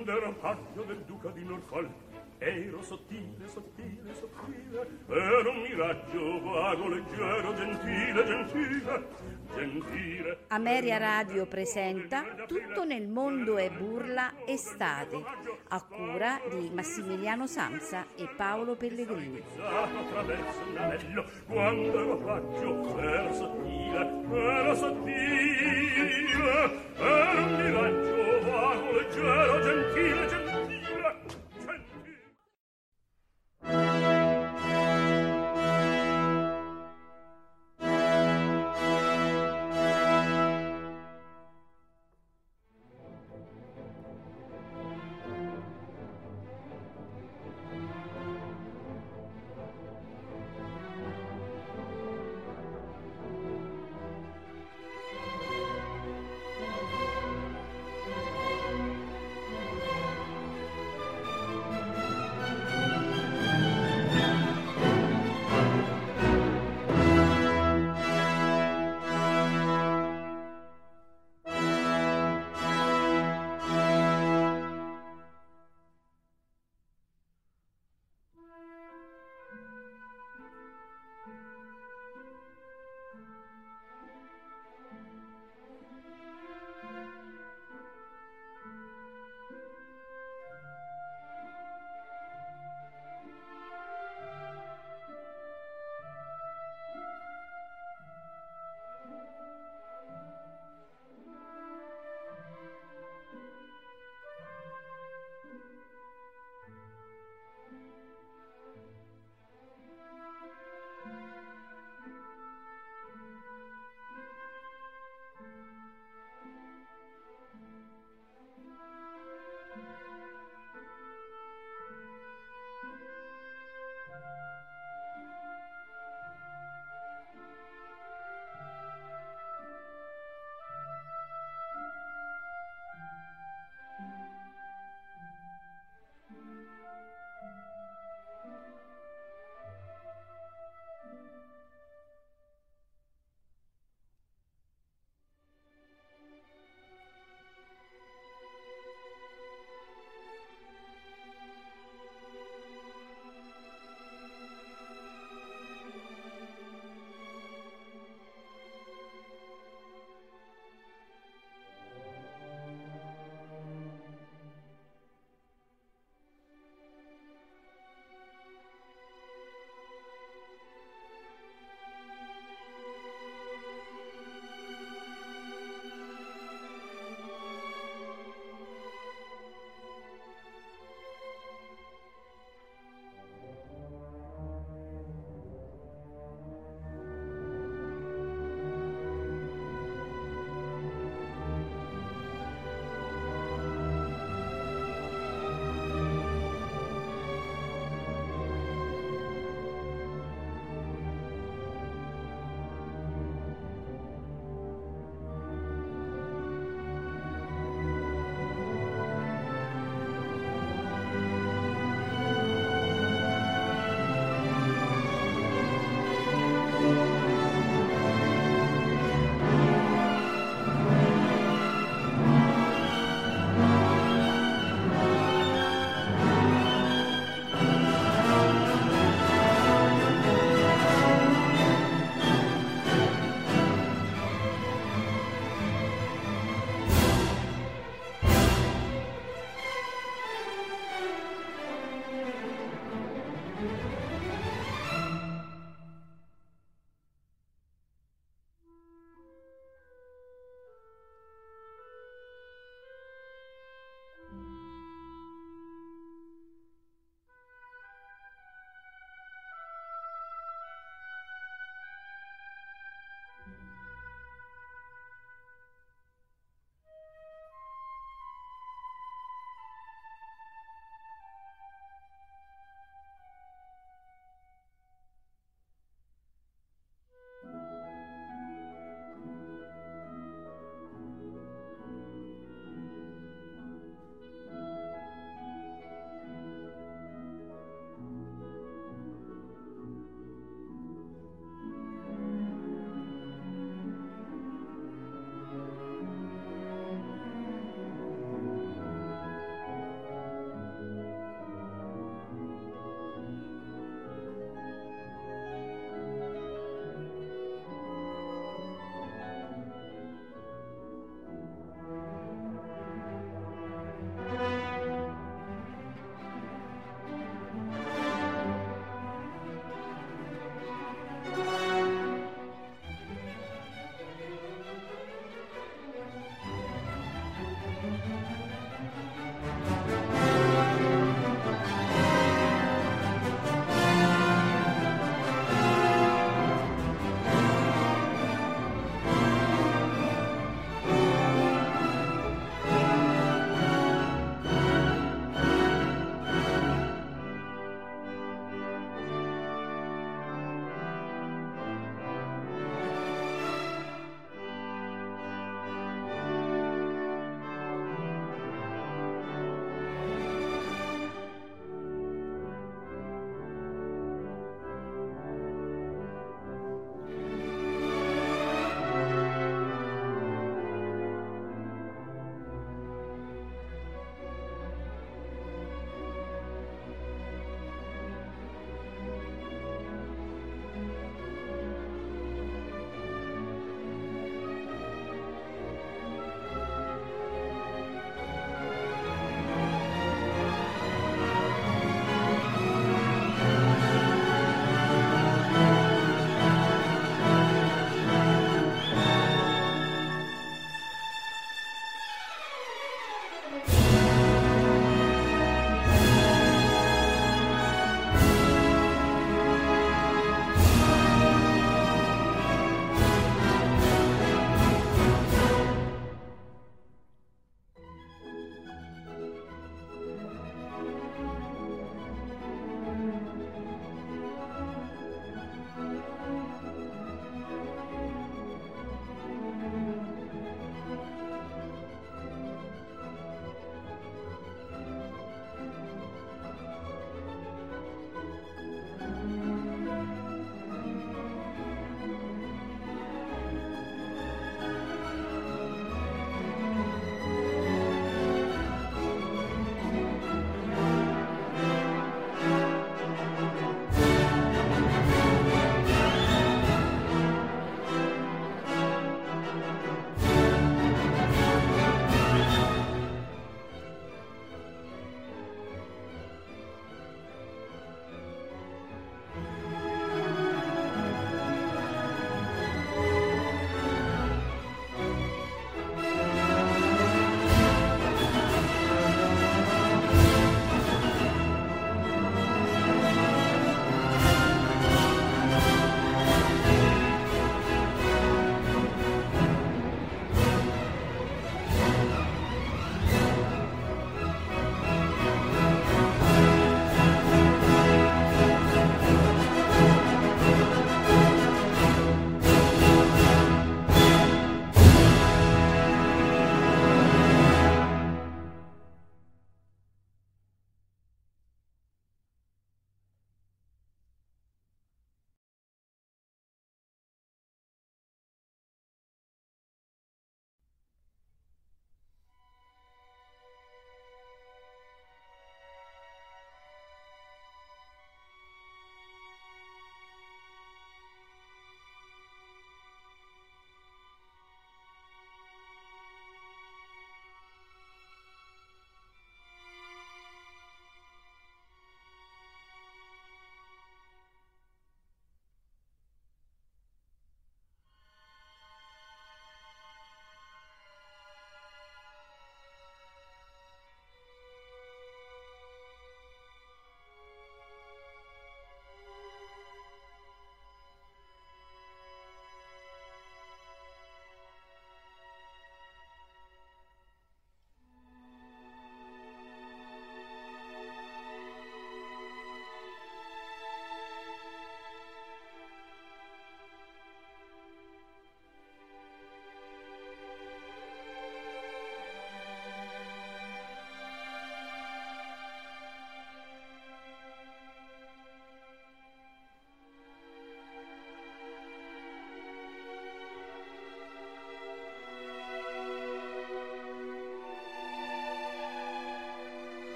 quando ero paggio del duca di Norfolk. Ero sottile, sottile, sottile ero un miraggio vago, leggero, gentile, gentile gentile. Ameria Radio presenta Tutto nel mondo è burla estate a cura di Massimiliano Samsa e Paolo Pellegrini. Attraverso un anello quando ero paggio ero sottile ero sottile ero un miraggio leggero, gentile,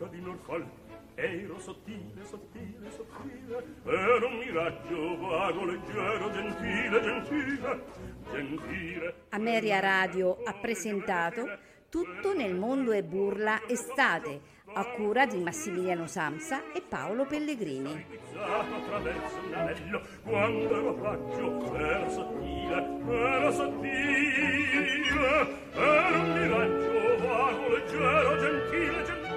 duca di Norfolk, ero sottile, sottile, sottile, ero un miraggio vago, leggero, gentile, gentile, gentile. Ameria Radio ha presentato Tutto nel mondo è burla estate, a cura di Massimiliano Samsa e Paolo Pellegrini. Pizzato attraverso un anello, quando ero paggio, ero sottile, ero sottile, ero un miraggio vago, leggero, gentile, gentile,